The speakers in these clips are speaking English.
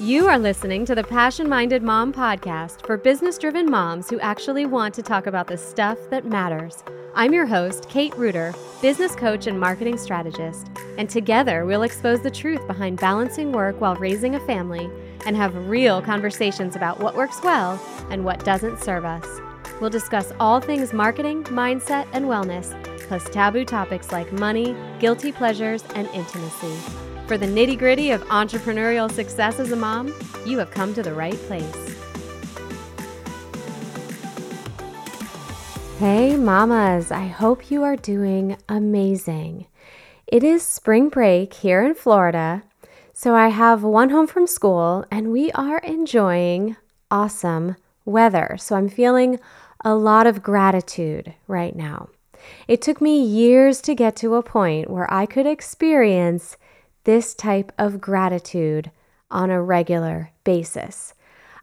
You are listening to the Passion Minded Mom podcast for business driven moms who actually want to talk about the stuff that matters. I'm your host, Kate Reuter, business coach and marketing strategist, and together we'll expose the truth behind balancing work while raising a family and have real conversations about what works well and what doesn't serve us. We'll discuss all things marketing, mindset, and wellness, plus taboo topics like money, guilty pleasures, and intimacy. For the nitty gritty of entrepreneurial success as a mom, you have come to the right place. Hey, mamas, I hope you are doing amazing. It is spring break here in Florida, so I have one home from school and we are enjoying awesome weather. So I'm feeling a lot of gratitude right now. It took me years to get to a point where I could experience this type of gratitude on a regular basis.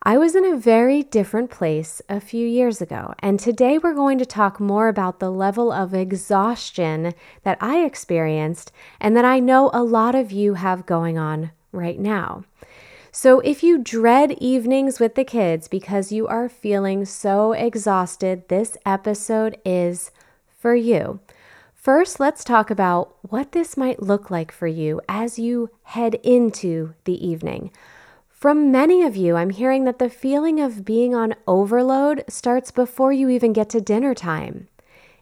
I was in a very different place a few years ago, and today we're going to talk more about the level of exhaustion that I experienced and that I know a lot of you have going on right now. So, if you dread evenings with the kids because you are feeling so exhausted, this episode is for you. First, let's talk about what this might look like for you as you head into the evening. From many of you, I'm hearing that the feeling of being on overload starts before you even get to dinner time.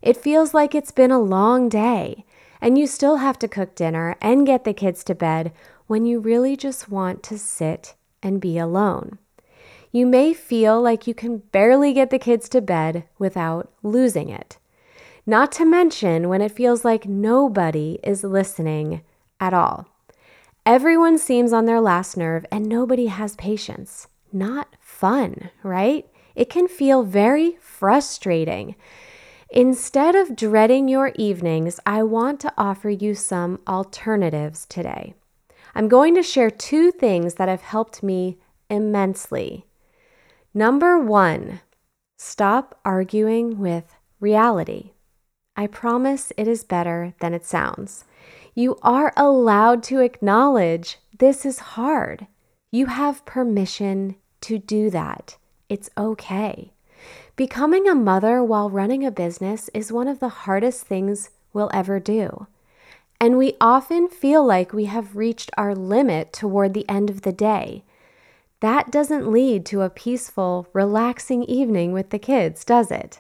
It feels like it's been a long day, and you still have to cook dinner and get the kids to bed when you really just want to sit and be alone. You may feel like you can barely get the kids to bed without losing it. Not to mention when it feels like nobody is listening at all. Everyone seems on their last nerve and nobody has patience. Not fun, right? It can feel very frustrating. Instead of dreading your evenings, I want to offer you some alternatives today. I'm going to share two things that have helped me immensely. Number one, stop arguing with reality. I promise it is better than it sounds. You are allowed to acknowledge this is hard. You have permission to do that. It's okay. Becoming a mother while running a business is one of the hardest things we'll ever do. And we often feel like we have reached our limit toward the end of the day. That doesn't lead to a peaceful, relaxing evening with the kids, does it?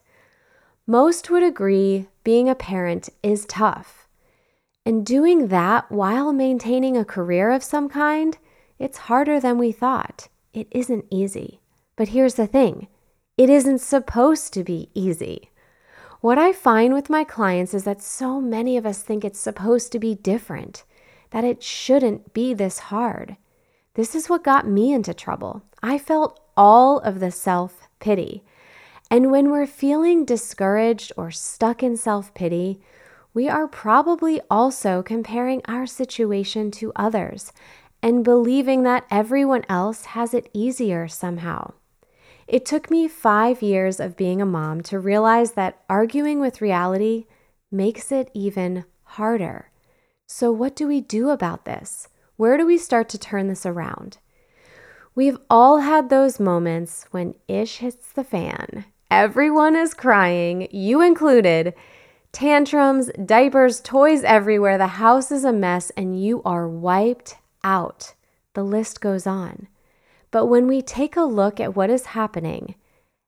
Most would agree being a parent is tough. And doing that while maintaining a career of some kind, it's harder than we thought. It isn't easy. But here's the thing it isn't supposed to be easy. What I find with my clients is that so many of us think it's supposed to be different, that it shouldn't be this hard. This is what got me into trouble. I felt all of the self pity. And when we're feeling discouraged or stuck in self pity, we are probably also comparing our situation to others and believing that everyone else has it easier somehow. It took me five years of being a mom to realize that arguing with reality makes it even harder. So, what do we do about this? Where do we start to turn this around? We've all had those moments when ish hits the fan Everyone is crying, you included. Tantrums, diapers, toys everywhere. The house is a mess and you are wiped out. The list goes on. But when we take a look at what is happening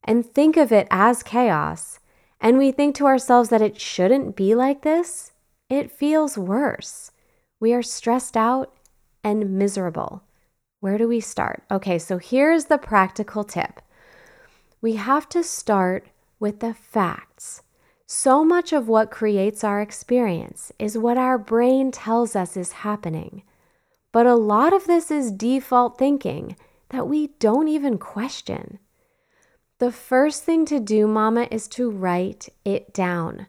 and think of it as chaos, and we think to ourselves that it shouldn't be like this, it feels worse. We are stressed out and miserable. Where do we start? Okay, so here's the practical tip we have to start with the facts. So much of what creates our experience is what our brain tells us is happening. But a lot of this is default thinking that we don't even question. The first thing to do, Mama, is to write it down.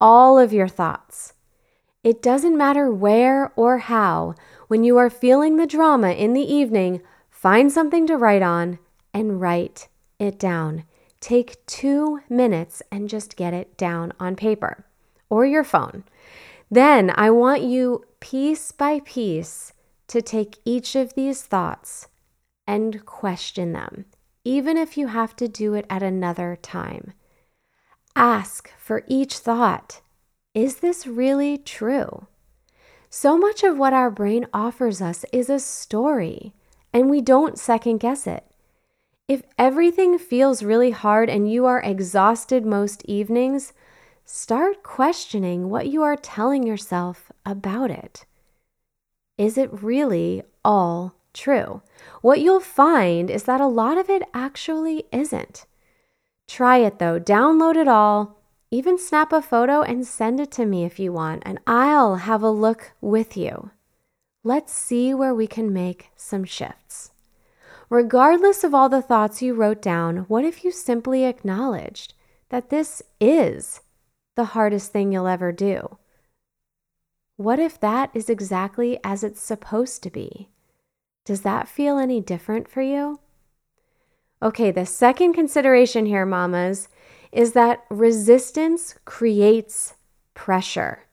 All of your thoughts. It doesn't matter where or how, when you are feeling the drama in the evening, find something to write on and write it down. Take two minutes and just get it down on paper or your phone. Then I want you piece by piece to take each of these thoughts and question them, even if you have to do it at another time. Ask for each thought Is this really true? So much of what our brain offers us is a story, and we don't second guess it. If everything feels really hard and you are exhausted most evenings, start questioning what you are telling yourself about it. Is it really all true? What you'll find is that a lot of it actually isn't. Try it though, download it all, even snap a photo and send it to me if you want, and I'll have a look with you. Let's see where we can make some shifts. Regardless of all the thoughts you wrote down, what if you simply acknowledged that this is the hardest thing you'll ever do? What if that is exactly as it's supposed to be? Does that feel any different for you? Okay, the second consideration here, mamas, is that resistance creates pressure.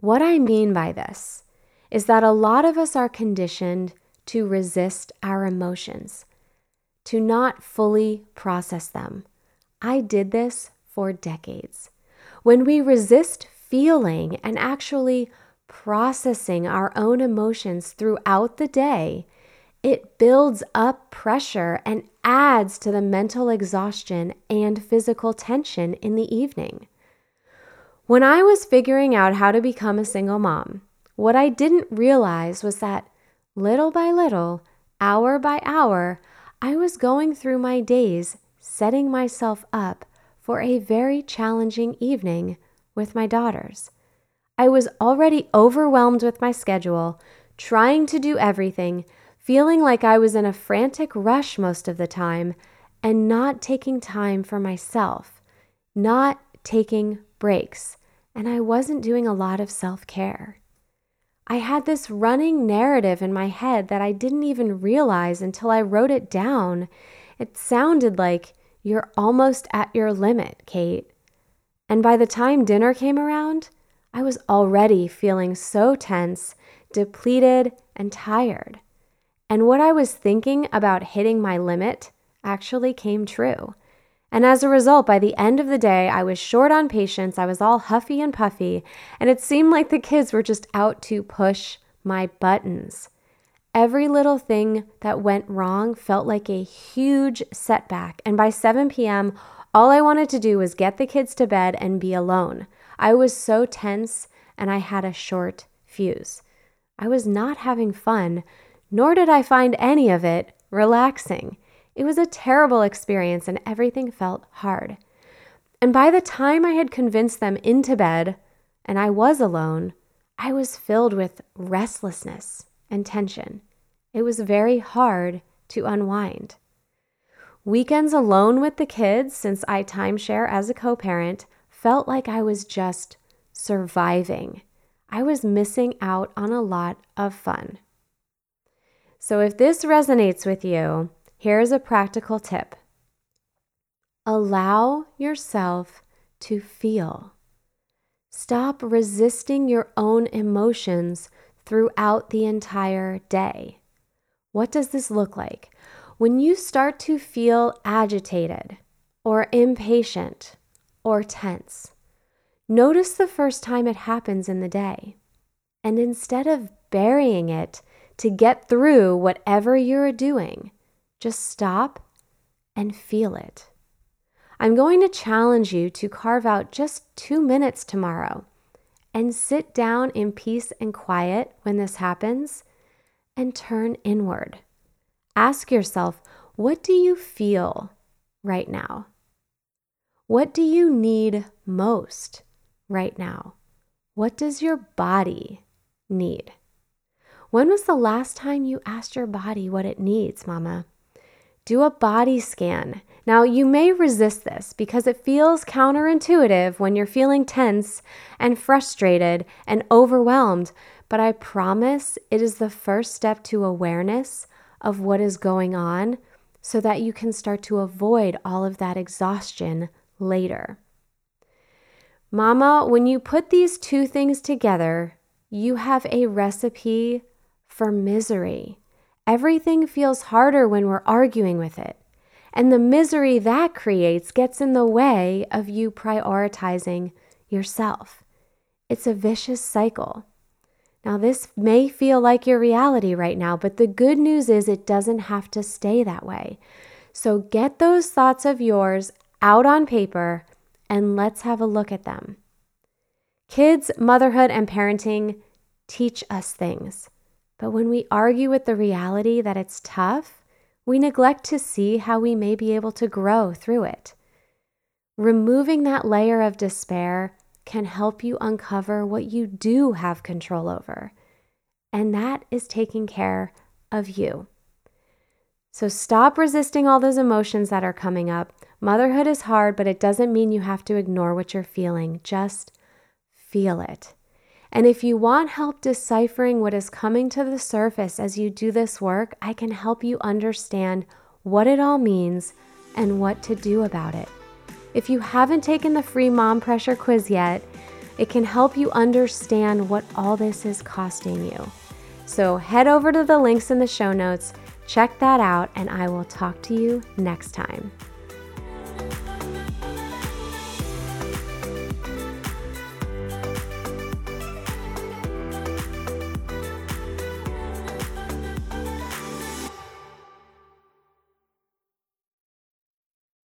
What I mean by this is that a lot of us are conditioned to resist our emotions, to not fully process them. I did this for decades. When we resist feeling and actually processing our own emotions throughout the day, it builds up pressure and adds to the mental exhaustion and physical tension in the evening. When I was figuring out how to become a single mom, what I didn't realize was that little by little, hour by hour, I was going through my days setting myself up for a very challenging evening with my daughters. I was already overwhelmed with my schedule, trying to do everything, feeling like I was in a frantic rush most of the time, and not taking time for myself, not taking breaks, and I wasn't doing a lot of self care. I had this running narrative in my head that I didn't even realize until I wrote it down. It sounded like, You're almost at your limit, Kate. And by the time dinner came around, I was already feeling so tense, depleted, and tired. And what I was thinking about hitting my limit actually came true. And as a result, by the end of the day, I was short on patience. I was all huffy and puffy, and it seemed like the kids were just out to push my buttons. Every little thing that went wrong felt like a huge setback. And by 7 p.m., all I wanted to do was get the kids to bed and be alone. I was so tense and I had a short fuse. I was not having fun, nor did I find any of it relaxing. It was a terrible experience and everything felt hard. And by the time I had convinced them into bed and I was alone, I was filled with restlessness and tension. It was very hard to unwind. Weekends alone with the kids, since I timeshare as a co parent, felt like I was just surviving. I was missing out on a lot of fun. So, if this resonates with you, here's a practical tip allow yourself to feel. Stop resisting your own emotions throughout the entire day. What does this look like? When you start to feel agitated or impatient or tense. Notice the first time it happens in the day. And instead of burying it to get through whatever you're doing, just stop and feel it. I'm going to challenge you to carve out just two minutes tomorrow and sit down in peace and quiet when this happens and turn inward. Ask yourself, what do you feel right now? What do you need most right now? What does your body need? When was the last time you asked your body what it needs, mama? Do a body scan. Now, you may resist this because it feels counterintuitive when you're feeling tense and frustrated and overwhelmed, but I promise it is the first step to awareness of what is going on so that you can start to avoid all of that exhaustion later. Mama, when you put these two things together, you have a recipe for misery. Everything feels harder when we're arguing with it. And the misery that creates gets in the way of you prioritizing yourself. It's a vicious cycle. Now, this may feel like your reality right now, but the good news is it doesn't have to stay that way. So get those thoughts of yours out on paper and let's have a look at them. Kids, motherhood, and parenting teach us things. But when we argue with the reality that it's tough, we neglect to see how we may be able to grow through it. Removing that layer of despair can help you uncover what you do have control over, and that is taking care of you. So stop resisting all those emotions that are coming up. Motherhood is hard, but it doesn't mean you have to ignore what you're feeling. Just feel it. And if you want help deciphering what is coming to the surface as you do this work, I can help you understand what it all means and what to do about it. If you haven't taken the free mom pressure quiz yet, it can help you understand what all this is costing you. So head over to the links in the show notes, check that out, and I will talk to you next time.